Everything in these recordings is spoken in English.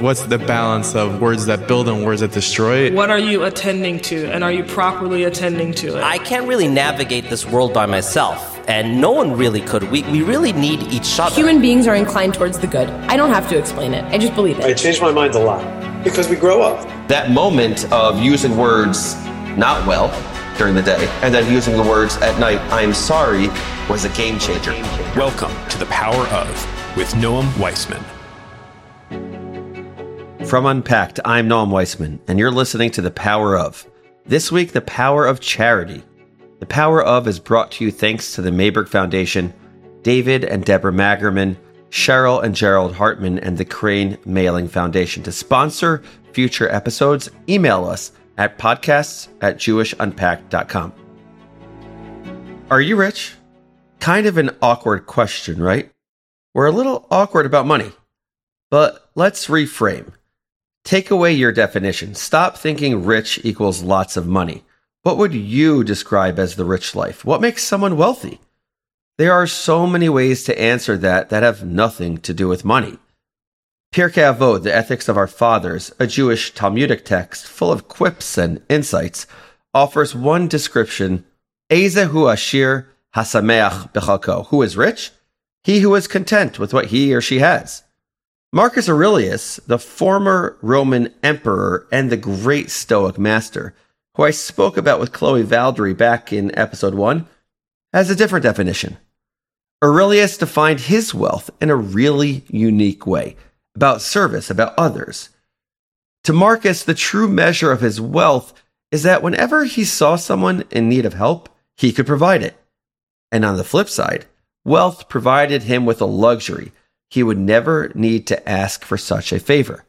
What's the balance of words that build and words that destroy? What are you attending to, and are you properly attending to it? I can't really navigate this world by myself, and no one really could. We, we really need each other. Human beings are inclined towards the good. I don't have to explain it, I just believe it. I it. changed my mind a lot because we grow up. That moment of using words not well during the day and then using the words at night, I'm sorry, was a game changer. Welcome to the Power of with Noam Weissman. From Unpacked, I'm Noam Weissman, and you're listening to The Power of. This week, The Power of Charity. The Power of is brought to you thanks to the Mayberg Foundation, David and Deborah Magerman, Cheryl and Gerald Hartman, and the Crane Mailing Foundation. To sponsor future episodes, email us at podcasts at jewishunpacked.com. Are you rich? Kind of an awkward question, right? We're a little awkward about money. But let's reframe. Take away your definition. Stop thinking rich equals lots of money. What would you describe as the rich life? What makes someone wealthy? There are so many ways to answer that that have nothing to do with money. Pirkei Avot, the Ethics of Our Fathers, a Jewish Talmudic text full of quips and insights, offers one description: Ezehu Ashir Hasameach Bechalko. Who is rich? He who is content with what he or she has. Marcus Aurelius, the former Roman emperor and the great Stoic master, who I spoke about with Chloe Valdary back in episode one, has a different definition. Aurelius defined his wealth in a really unique way about service, about others. To Marcus, the true measure of his wealth is that whenever he saw someone in need of help, he could provide it. And on the flip side, wealth provided him with a luxury he would never need to ask for such a favor.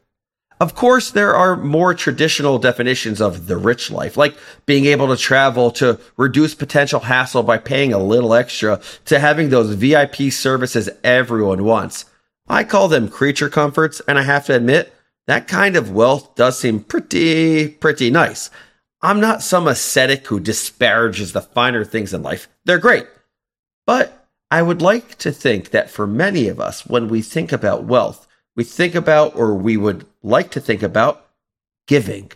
Of course, there are more traditional definitions of the rich life, like being able to travel to reduce potential hassle by paying a little extra to having those VIP services everyone wants. I call them creature comforts, and I have to admit, that kind of wealth does seem pretty, pretty nice. I'm not some ascetic who disparages the finer things in life. They're great. But I would like to think that for many of us, when we think about wealth, we think about, or we would like to think about, giving,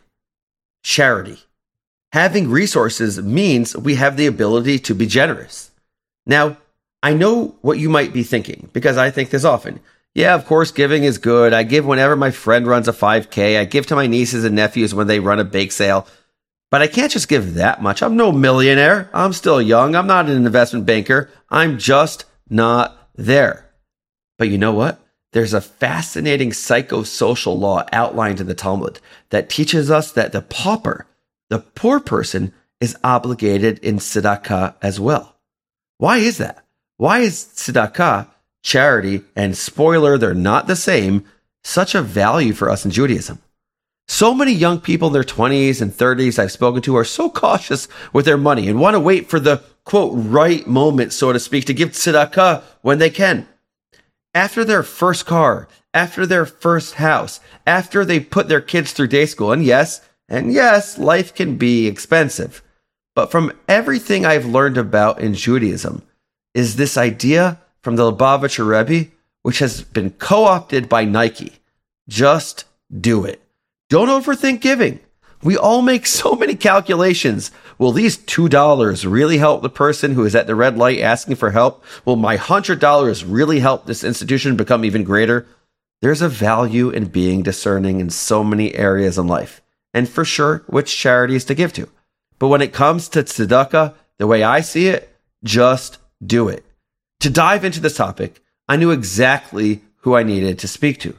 charity. Having resources means we have the ability to be generous. Now, I know what you might be thinking because I think this often. Yeah, of course, giving is good. I give whenever my friend runs a 5K. I give to my nieces and nephews when they run a bake sale. But I can't just give that much. I'm no millionaire. I'm still young. I'm not an investment banker. I'm just not there. But you know what? There's a fascinating psychosocial law outlined in the Talmud that teaches us that the pauper, the poor person, is obligated in tzedakah as well. Why is that? Why is tzedakah, charity, and spoiler, they're not the same, such a value for us in Judaism? So many young people in their 20s and 30s I've spoken to are so cautious with their money and want to wait for the quote right moment, so to speak, to give tzedakah when they can. After their first car, after their first house, after they put their kids through day school, and yes, and yes, life can be expensive. But from everything I've learned about in Judaism, is this idea from the Lubavitcher Rebbe, which has been co opted by Nike. Just do it. Don't overthink giving. We all make so many calculations. Will these $2 really help the person who is at the red light asking for help? Will my $100 really help this institution become even greater? There's a value in being discerning in so many areas in life, and for sure, which charities to give to. But when it comes to tzedakah, the way I see it, just do it. To dive into this topic, I knew exactly who I needed to speak to.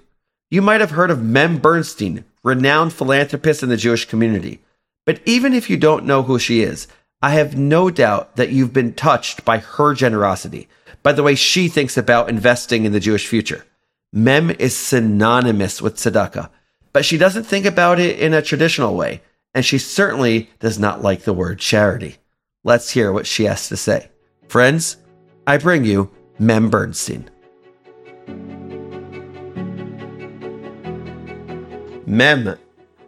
You might have heard of Mem Bernstein, renowned philanthropist in the Jewish community. But even if you don't know who she is, I have no doubt that you've been touched by her generosity, by the way she thinks about investing in the Jewish future. Mem is synonymous with tzedakah, but she doesn't think about it in a traditional way, and she certainly does not like the word charity. Let's hear what she has to say. Friends, I bring you Mem Bernstein. Mem,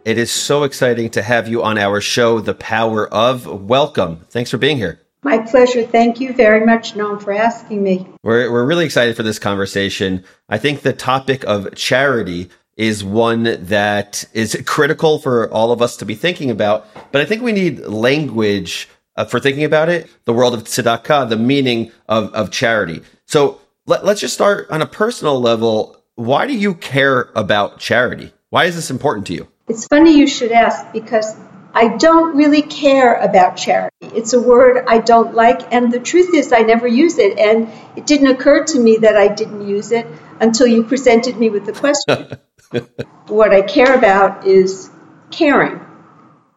it is so exciting to have you on our show, The Power of. Welcome. Thanks for being here. My pleasure. Thank you very much, Noam, for asking me. We're, we're really excited for this conversation. I think the topic of charity is one that is critical for all of us to be thinking about. But I think we need language uh, for thinking about it. The world of tzedakah, the meaning of, of charity. So let, let's just start on a personal level. Why do you care about charity? Why is this important to you? It's funny you should ask because I don't really care about charity. It's a word I don't like, and the truth is, I never use it. And it didn't occur to me that I didn't use it until you presented me with the question. what I care about is caring,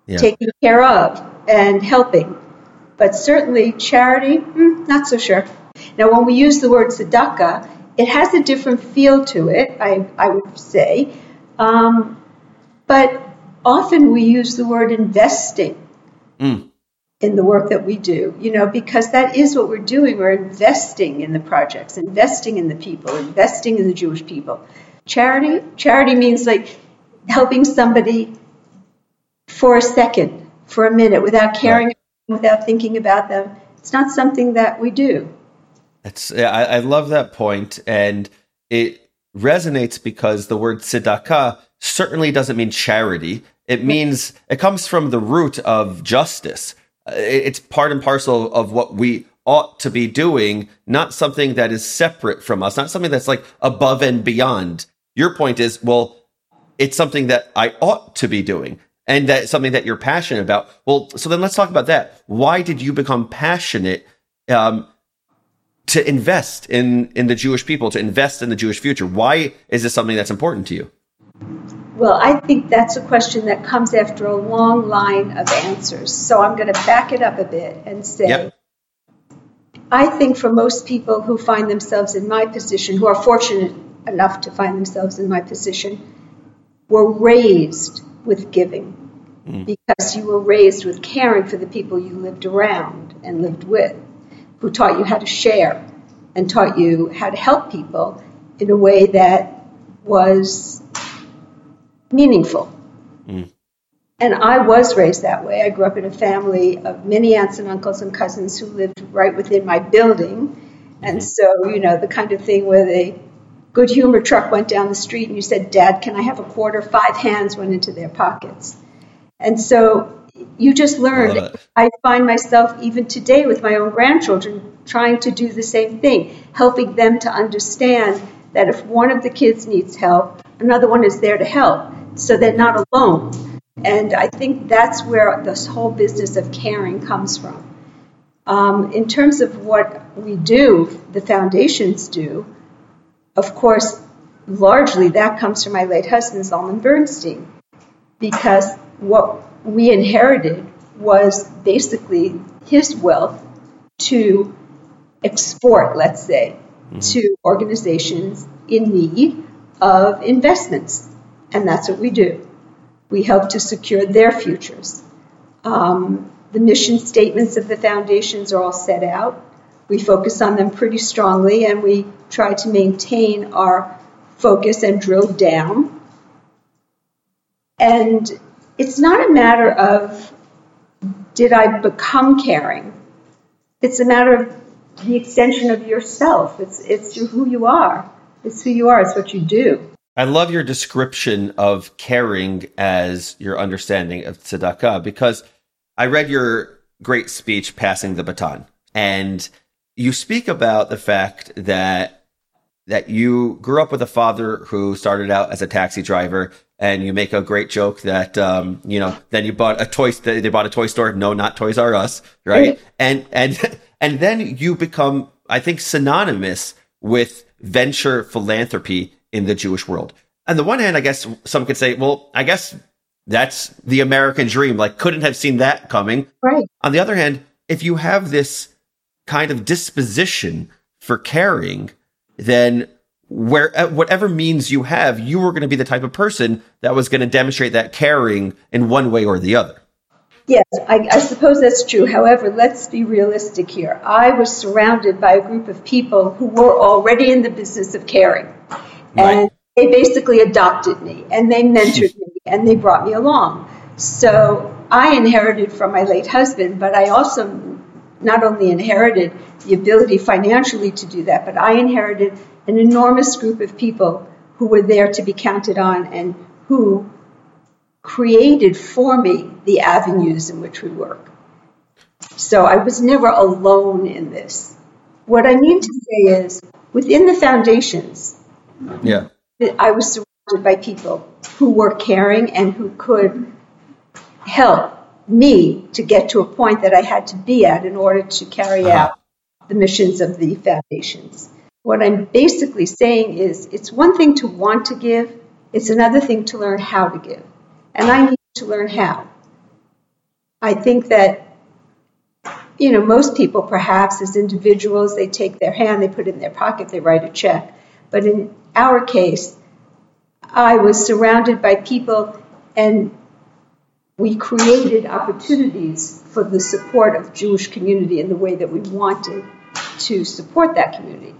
yeah. taking care of, and helping. But certainly, charity, hmm, not so sure. Now, when we use the word tzedakah, it has a different feel to it, I, I would say. Um, but often we use the word investing mm. in the work that we do, you know, because that is what we're doing. We're investing in the projects, investing in the people, investing in the Jewish people. Charity, charity means like helping somebody for a second, for a minute, without caring, right. without thinking about them. It's not something that we do. It's I, I love that point, and it resonates because the word tzedakah certainly doesn't mean charity. It means it comes from the root of justice. Uh, it's part and parcel of what we ought to be doing, not something that is separate from us, not something that's like above and beyond. Your point is, well, it's something that I ought to be doing and that's something that you're passionate about. Well, so then let's talk about that. Why did you become passionate um, to invest in in the Jewish people, to invest in the Jewish future? Why is this something that's important to you? Well, I think that's a question that comes after a long line of answers. So I'm going to back it up a bit and say yep. I think for most people who find themselves in my position, who are fortunate enough to find themselves in my position, were raised with giving mm. because you were raised with caring for the people you lived around and lived with, who taught you how to share and taught you how to help people in a way that was meaningful. Mm. And I was raised that way. I grew up in a family of many aunts and uncles and cousins who lived right within my building. And mm-hmm. so, you know, the kind of thing where the good humor truck went down the street and you said, Dad, can I have a quarter? Five hands went into their pockets. And so you just learned. I find myself even today with my own grandchildren trying to do the same thing, helping them to understand that if one of the kids needs help, another one is there to help so they're not alone. And I think that's where this whole business of caring comes from. Um, in terms of what we do, the foundations do, of course, largely that comes from my late husband, Zalman Bernstein, because what we inherited was basically his wealth to export, let's say, mm-hmm. to organizations in need of investments. And that's what we do. We help to secure their futures. Um, the mission statements of the foundations are all set out. We focus on them pretty strongly and we try to maintain our focus and drill down. And it's not a matter of did I become caring? It's a matter of the extension of yourself. It's, it's who you are. It's who you are. It's what you do. I love your description of caring as your understanding of tzedakah because I read your great speech, Passing the Baton, and you speak about the fact that that you grew up with a father who started out as a taxi driver and you make a great joke that um, you know then you bought a toy they bought a toy store no not toys r us right and and and then you become i think synonymous with venture philanthropy in the Jewish world. On the one hand, I guess some could say, well, I guess that's the American dream. Like, couldn't have seen that coming. Right. On the other hand, if you have this kind of disposition for caring, then where uh, whatever means you have, you were going to be the type of person that was going to demonstrate that caring in one way or the other. Yes, I, I, suppose that's true. However, let's be realistic here. I was surrounded by a group of people who were already in the business of caring. Right. And they basically adopted me and they mentored me and they brought me along. So I inherited from my late husband, but I also not only inherited the ability financially to do that, but I inherited an enormous group of people who were there to be counted on and who created for me the avenues in which we work. So I was never alone in this. What I mean to say is, within the foundations, Yeah. I was surrounded by people who were caring and who could help me to get to a point that I had to be at in order to carry Uh-huh. out the missions of the foundations. What I'm basically saying is it's one thing to want to give, it's another thing to learn how to give. And I need to learn how. I think that you know, most people perhaps as individuals, they take their hand, they put it in their pocket, they write a check. But in our case, I was surrounded by people and we created opportunities for the support of Jewish community in the way that we wanted to support that community.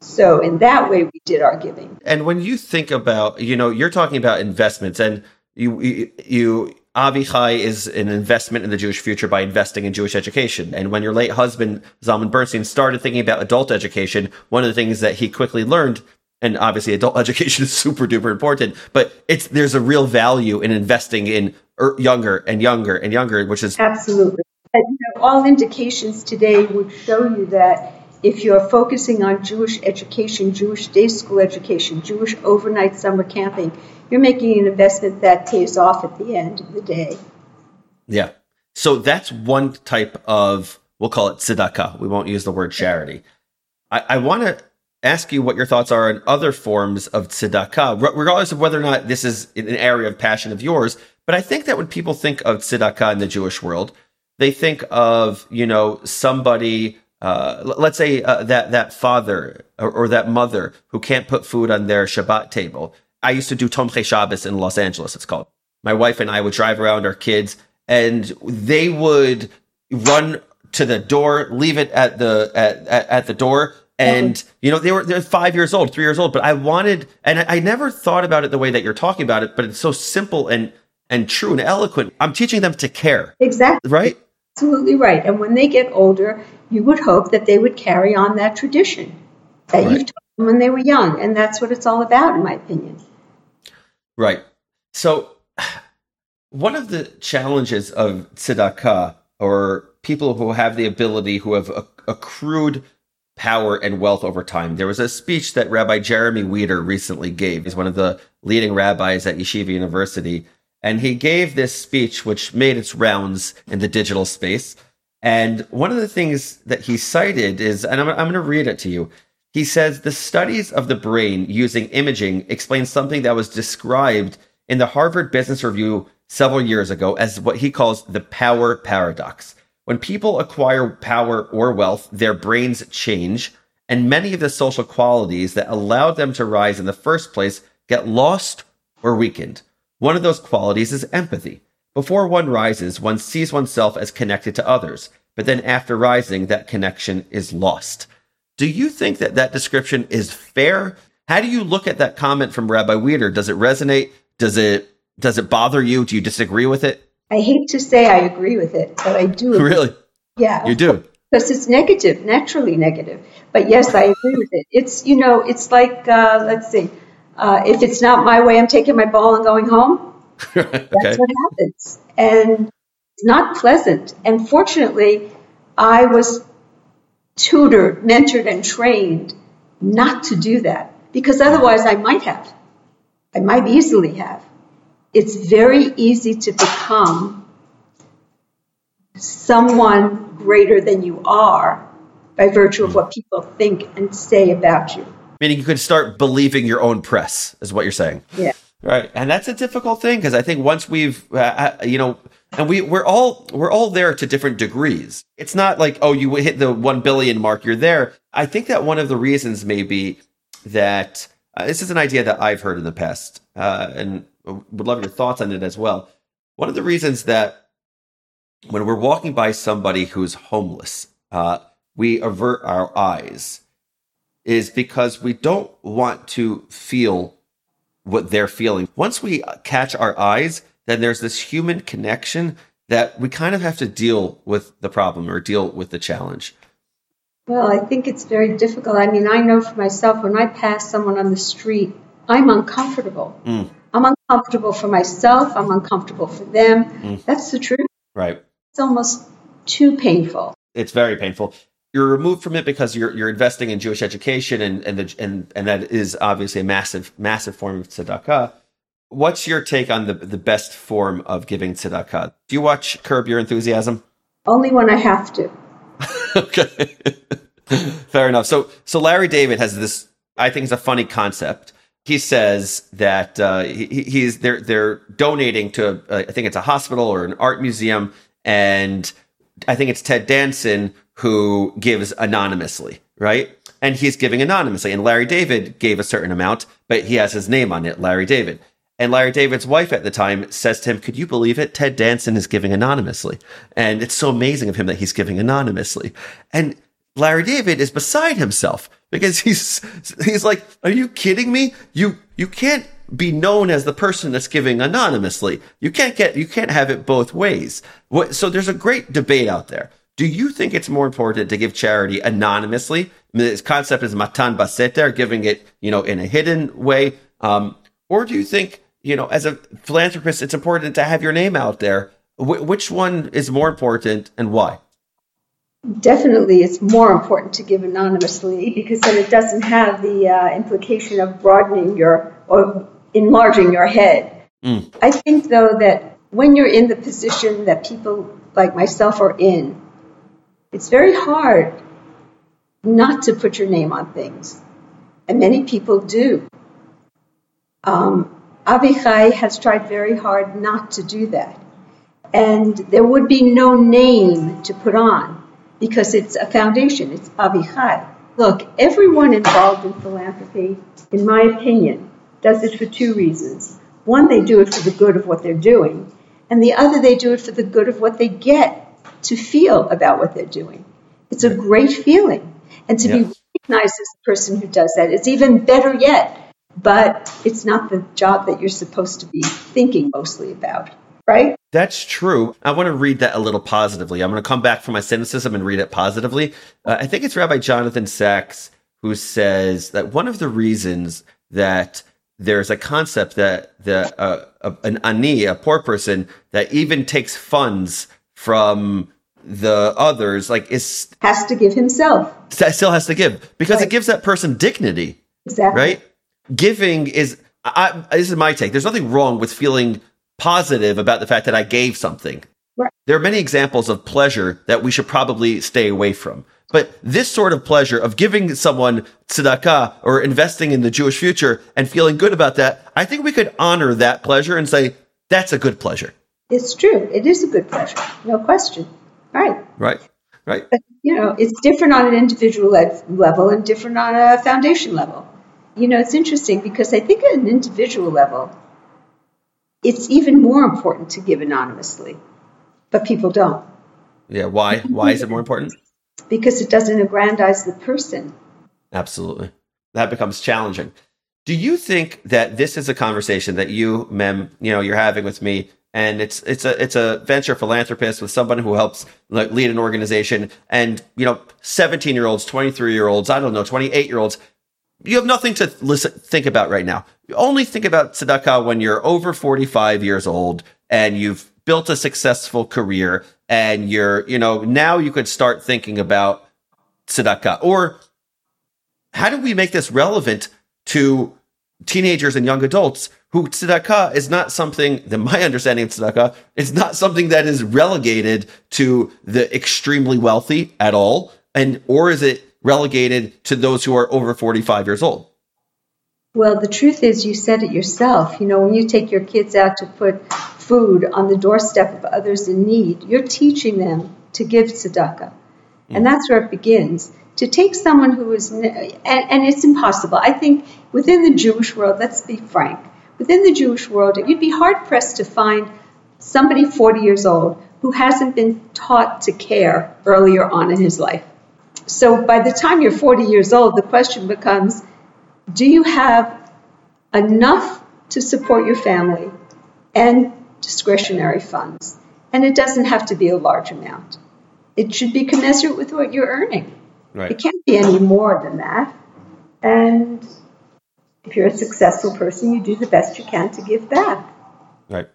So in that way, we did our giving. And when you think about, you know, you're talking about investments, and you you, you AVI CHAI is an investment in the Jewish future by investing in Jewish education. And when your late husband Zalman Bernstein started thinking about adult education, one of the things that he quickly learned. And obviously, adult education is super duper important, but it's there's a real value in investing in er, younger and younger and younger, which is Absolutely. And, you know, all indications today would show you that if you're focusing on Jewish education, Jewish day school education, Jewish overnight summer camping, you're making an investment that pays off at the end of the day. Yeah. So that's one type of, we'll call it tzedakah. We won't use the word charity. I, I want to ask you what your thoughts are on other forms of tzedakah, regardless of whether or not this is an area of passion of yours. But I think that when people think of tzedakah in the Jewish world, they think of, you know, somebody, uh, let's say uh, that, that father or, or that mother who can't put food on their Shabbat table. I used to do Tomchei Shabbos in Los Angeles, it's called. My wife and I would drive around our kids and they would run to the door, leave it at the at, at, at the door, and you know they were they're five years old, three years old. But I wanted, and I, I never thought about it the way that you're talking about it. But it's so simple and and true and eloquent. I'm teaching them to care, Exactly. right? Absolutely right. And when they get older, you would hope that they would carry on that tradition that Right. you've taught them when they were young. And that's what it's all about, in my opinion. Right. So, one of the challenges of tzedakah, or people who have the ability, who have accrued power and wealth over time, there was a speech that Rabbi Jeremy Wieder recently gave. He's one of the leading rabbis at Yeshiva University. And he gave this speech, which made its rounds in the digital space. And one of the things that he cited is, and I'm, I'm going to read it to you. He says the studies of the brain using imaging explain something that was described in the Harvard Business Review several years ago as what he calls the power paradox. When people acquire power or wealth, their brains change, and many of the social qualities that allowed them to rise in the first place get lost or weakened. One of those qualities is empathy. Before one rises, one sees oneself as connected to others, but then after rising, that connection is lost. Do you think that that description is fair? How do you look at that comment from Rabbi Wieder? Does it resonate? Does it does it bother you? Do you disagree with it? I hate to say I agree with it, but I do. agree. Really? Yeah. You do? Because it's negative, naturally negative. But yes, I agree with it. It's, you know, it's like, uh, let's see, uh, if it's not my way, I'm taking my ball and going home. That's what happens. And it's not pleasant. And fortunately, I was tutored, mentored, and trained not to do that because otherwise I might have. I might easily have. It's very easy to become someone greater than you are by virtue of what people think and say about you. Meaning you could start believing your own press, is what you're saying. Yeah. Right, and that's a difficult thing because I think once we've, uh, uh, you know, and we we're all we're all there to different degrees. It's not like oh, you hit the one billion mark, you're there. I think that one of the reasons may be that uh, this is an idea that I've heard in the past, uh, and would love your thoughts on it as well. One of the reasons that when we're walking by somebody who's homeless, uh, we avert our eyes is because we don't want to feel what they're feeling. Once we catch our eyes, then there's this human connection that we kind of have to deal with the problem or deal with the challenge. Well, I think it's very difficult. I mean, I know for myself when I pass someone on the street I'm uncomfortable. Mm. I'm uncomfortable for myself. I'm uncomfortable for them. Mm. That's the truth. Right. It's almost too painful. It's very painful. You're removed from it because you're you're investing in Jewish education, and and the, and and that is obviously a massive massive form of tzedakah. What's your take on the the best form of giving tzedakah? Do you watch Curb Your Enthusiasm? Only when I have to. okay. Fair enough. So, so Larry David has this. I think it's a funny concept. He says that uh, he, he's they're they're donating to I think it's a hospital or an art museum, and I think it's Ted Danson who gives anonymously, right? And he's giving anonymously. And Larry David gave a certain amount, but he has his name on it, Larry David. And Larry David's wife at the time says to him, Could you believe it? Ted Danson is giving anonymously. And it's so amazing of him that he's giving anonymously. And Larry David is beside himself because he's he's like, Are you kidding me? You you can't be known as the person that's giving anonymously. You can't get you can't have it both ways. What, so there's a great debate out there. Do you think it's more important to give charity anonymously? I mean, this concept is matan baseter, giving it, you know, in a hidden way. Um, or do you think you know, as a philanthropist, it's important to have your name out there. Wh- which one is more important and why? Definitely, it's more important to give anonymously because then it doesn't have the uh, implication of broadening your or enlarging your head. Mm. I think, though, that when you're in the position that people like myself are in, it's very hard not to put your name on things. And many people do. Um, AVI CHAI has tried very hard not to do that. And there would be no name to put on because it's a foundation, it's AVI CHAI. Look, everyone involved in philanthropy, in my opinion, does it for two reasons. One, they do it for the good of what they're doing, and the other, they do it for the good of what they get to feel about what they're doing. It's a great feeling. And to be recognized as the person who does that, it's even better yet but it's not the job that you're supposed to be thinking mostly about, right? That's true. I want to read that a little positively. I'm going to come back from my cynicism and read it positively. Uh, I think it's Rabbi Jonathan Sacks who says that one of the reasons that there's a concept that the uh, an ani, a poor person, that even takes funds from the others, like is has to give himself. Still has to give because right. it gives that person dignity. Exactly. Right giving is I, this is my take. There's nothing wrong with feeling positive about the fact that I gave something. Right. There are many examples of pleasure that we should probably stay away from. But this sort of pleasure of giving someone tzedakah or investing in the Jewish future and feeling good about that, I think we could honor that pleasure and say, that's a good pleasure. It's true. It is a good pleasure. No question. Right. Right. Right. But, you know, it's different on an individual level and different on a foundation level you know, it's interesting because I think at an individual level, it's even more important to give anonymously, but people don't. Yeah, why? Why is it more important? Because it doesn't aggrandize the person. Absolutely. That becomes challenging. Do you think that this is a conversation that you, Mem, you know, you're having with me, and it's it's a it's a venture philanthropist with someone who helps like, lead an organization, and you know, 17 year olds, 23 year olds, I don't know, 28 year olds you have nothing to listen, think about right now. You only think about tzedakah when you're over 45 years old and you've built a successful career and you're, you know, now you could start thinking about tzedakah. Or how do we make this relevant to teenagers and young adults who tzedakah is not something that my understanding of tzedakah is not something that is relegated to the extremely wealthy at all. And, or is it relegated to those who are over 45 years old? Well, the truth is, you said it yourself. You know, when you take your kids out to put food on the doorstep of others in need, you're teaching them to give tzedakah. And that's where it begins. To take someone who is, and, and it's impossible. I think within the Jewish world, let's be frank, within the Jewish world, you'd be hard pressed to find somebody 40 years old who hasn't been taught to care earlier on in his life. So by the time you're 40 years old, the question becomes do you have enough to support your family and discretionary funds? And it doesn't have to be a large amount. It should be commensurate with what you're earning. Right. It can't be any more than that. And if you're a successful person, you do the best you can to give back. Right.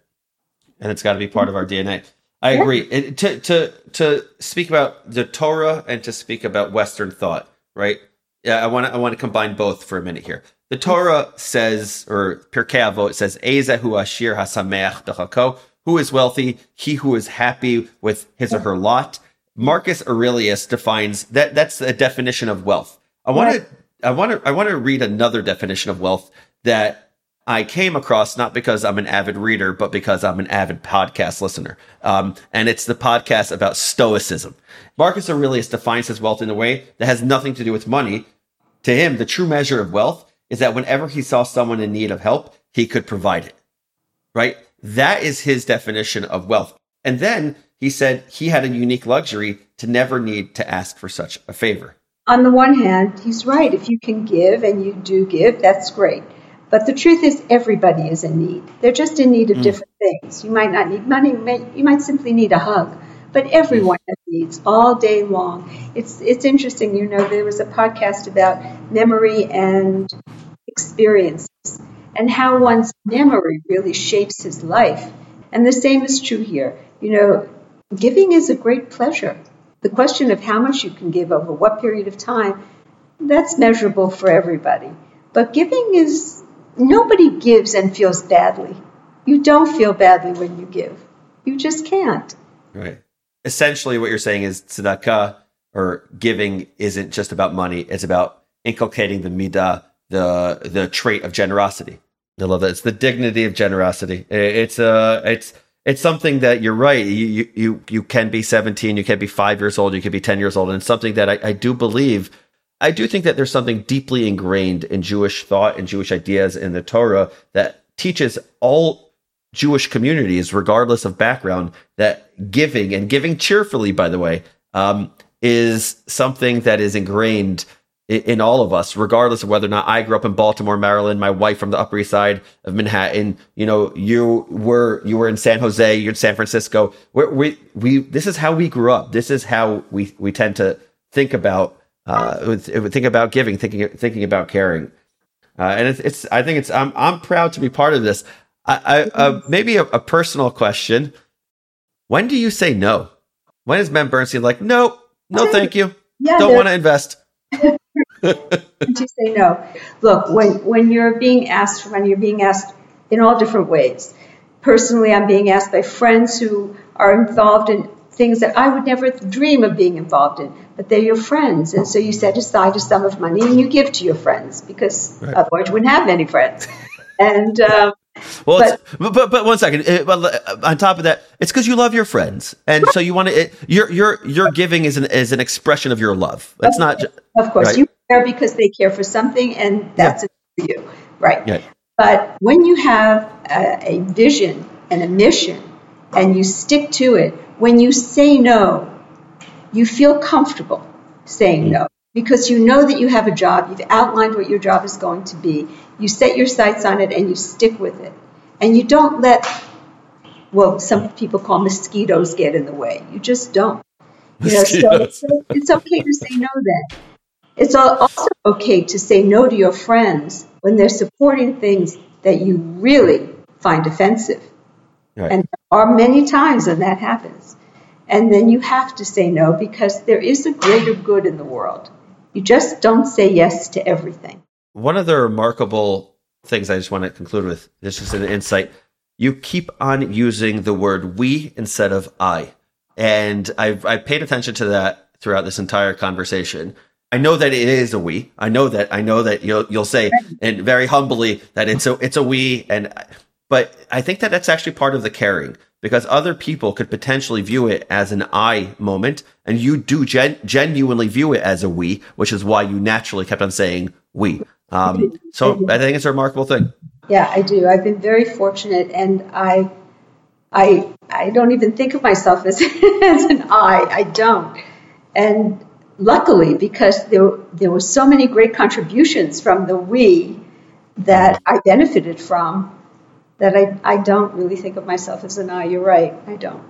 And it's got to be part of our DNA. I agree. It, to to to speak about the Torah and to speak about Western thought, right? Yeah, I want to I want to combine both for a minute here. The Torah says, or Pirkei Avot says, "Ezehu ashir hasameach b'chako." Who is wealthy? He who is happy with his or her lot. Marcus Aurelius defines that. That's a definition of wealth. I want to. I want to. I want to read another definition of wealth that I came across not because I'm an avid reader, but because I'm an avid podcast listener. Um, and it's the podcast about Stoicism. Marcus Aurelius defines his wealth in a way that has nothing to do with money. To him, the true measure of wealth is that whenever he saw someone in need of help, he could provide it. Right? That is his definition of wealth. And then he said he had a unique luxury to never need to ask for such a favor. On the one hand, he's right. If you can give and you do give, that's great. But the truth is, everybody is in need. They're just in need of mm. different things. You might not need money, you might simply need a hug. But everyone has needs all day long. It's it's interesting, you know. There was a podcast about memory and experiences, and how one's memory really shapes his life. And the same is true here. You know, giving is a great pleasure. The question of how much you can give over what period of time, that's measurable for everybody. But giving is nobody gives and feels badly. You don't feel badly when you give. You just can't. Right. Essentially, what you're saying is tzedakah or giving isn't just about money. It's about inculcating the midah, the the trait of generosity. I love that. It's the dignity of generosity. It's uh it's it's something that you're right. You you you can be 17, you can be five years old, you can be 10 years old, and it's something that I, I do believe I do think that there's something deeply ingrained in Jewish thought and Jewish ideas in the Torah that teaches all Jewish communities, regardless of background, that giving and giving cheerfully, by the way, um, is something that is ingrained in, all of us, regardless of whether or not I grew up in Baltimore, Maryland, my wife from the Upper East Side of Manhattan. You know, you were you were in San Jose, you're in San Francisco. we we we this is how we grew up. This is how we we tend to think about uh, think about giving, thinking thinking about caring, uh, and it's, it's I think it's I'm I'm proud to be part of this. I, I uh, maybe a, a, personal question: When do you say no? When is Mem Bernstein like, no, no, thank you, yeah, don't want to invest? when do you say no? Look, when when you're being asked, when you're being asked in all different ways. Personally, I'm being asked by friends who are involved in things that I would never dream of being involved in, but they're your friends. And so you set aside a sum of money and you give to your friends because right. otherwise you wouldn't have any friends. And, um, well, but, but, but one second. It, well, uh, on top of that, it's because you love your friends, and so you want to. Your your your giving is an is an expression of your love. It's not. Just, of course, right? you care because they care for something, and that's yeah. it for you, right? Yeah. But when you have a, a vision and a mission, and you stick to it, when you say no, you feel comfortable saying mm. no because you know that you have a job, you've outlined what your job is going to be, you set your sights on it and you stick with it. And you don't let, well, some people call mosquitoes get in the way. You just don't. You know, so it's, okay to say no then. It's also okay to say no to your friends when they're supporting things that you really find offensive. Right. And are many times when that happens. And then you have to say no because there is a greater good in the world. You just don't say yes to everything. One of the remarkable things I just want to conclude with this is an insight. You keep on using the word we instead of I. And I've, I've paid attention to that throughout this entire conversation. I know that it is a we. I know that I know that you'll you'll say and very humbly that it's a it's a we and but I think that that's actually part of the caring because other people could potentially view it as an I moment, and you do gen- genuinely view it as a we, which is why you naturally kept on saying we. Um, so I think it's a remarkable thing. Yeah, I do. I've been very fortunate, and I, I, I don't even think of myself as, as an I. I don't, and luckily because there there were so many great contributions from the we that I benefited from that I, I don't really think of myself as an I. You're right. I don't.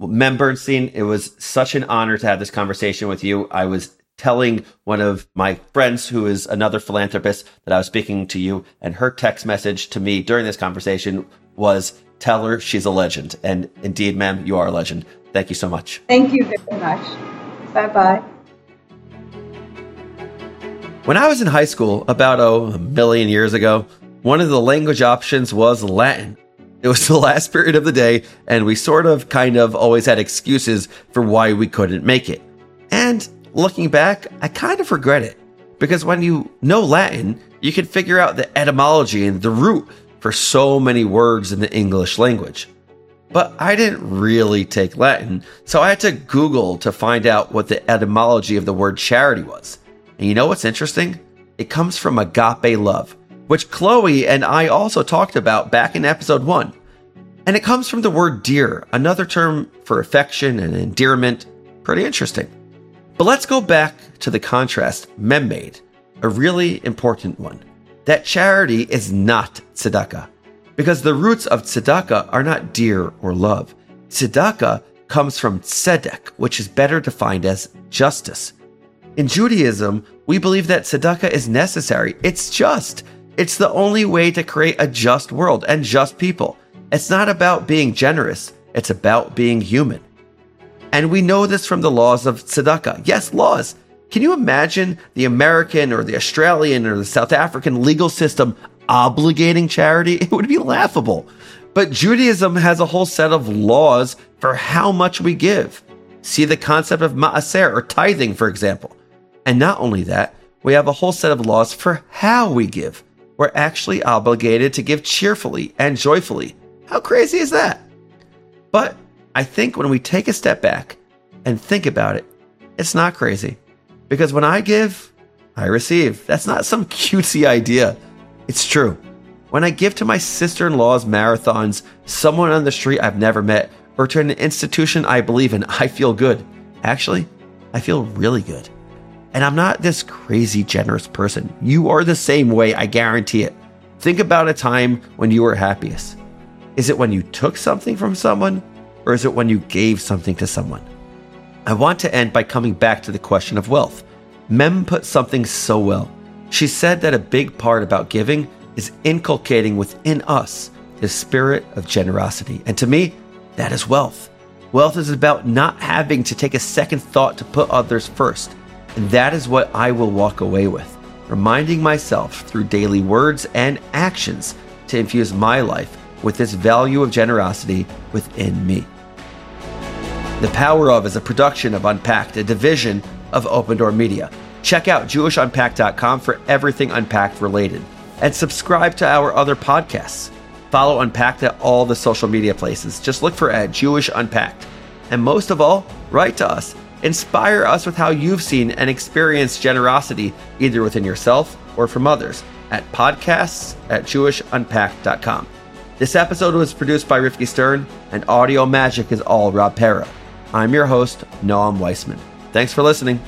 Well, Mem Bernstein, it was such an honor to have this conversation with you. I was telling one of my friends who is another philanthropist that I was speaking to you, and her text message to me during this conversation was, Tell her she's a legend. And indeed, Mem, you are a legend. Thank you so much. Thank you very much. Bye bye. When I was in high school, about oh, a million years ago, one of the language options was Latin. It was the last period of the day, and we sort of kind of always had excuses for why we couldn't make it. And looking back, I kind of regret it. Because when you know Latin, you can figure out the etymology and the root for so many words in the English language. But I didn't really take Latin, so I had to Google to find out what the etymology of the word charity was. And you know what's interesting? It comes from agape love, which Chloe and I also talked about back in episode one. And it comes from the word dear, another term for affection and endearment. Pretty interesting. But let's go back to the contrast made, a really important one. That charity is not tzedakah, because the roots of tzedakah are not dear or love. Tzedakah comes from tzedek, which is better defined as justice. In Judaism, we believe that tzedakah is necessary. It's just. It's the only way to create a just world and just people. It's not about being generous, it's about being human. And we know this from the laws of tzedakah. Yes, laws. Can you imagine the American or the Australian or the South African legal system obligating charity? It would be laughable. But Judaism has a whole set of laws for how much we give. See the concept of ma'aser or tithing, for example. And not only that, we have a whole set of laws for how we give. We're actually obligated to give cheerfully and joyfully. How crazy is that? But I think when we take a step back and think about it, it's not crazy. Because when I give, I receive. That's not some cutesy idea. It's true. When I give to my sister in law's marathons, someone on the street I've never met, or to an institution I believe in, I feel good. Actually, I feel really good. And I'm not this crazy generous person. You are the same way, I guarantee it. Think about a time when you were happiest. Is it when you took something from someone or is it when you gave something to someone? I want to end by coming back to the question of wealth. Mem put something so well. She said that a big part about giving is inculcating within us the spirit of generosity. And to me, that is wealth. Wealth is about not having to take a second thought to put others first. And that is what I will walk away with, reminding myself through daily words and actions to infuse my life with this value of generosity within me. The Power of is a production of Unpacked, a division of Open Door Media. Check out JewishUnpacked.com for everything Unpacked related. And subscribe to our other podcasts. Follow Unpacked at all the social media places. Just look for at Jewish Unpacked. And most of all, write to us. Inspire us with how you've seen and experienced generosity, either within yourself or from others, at podcasts at JewishUnpacked.com. This episode was produced by Rifki Stern, and audio magic is all Rob Pera. I'm your host, Noam Weissman. Thanks for listening.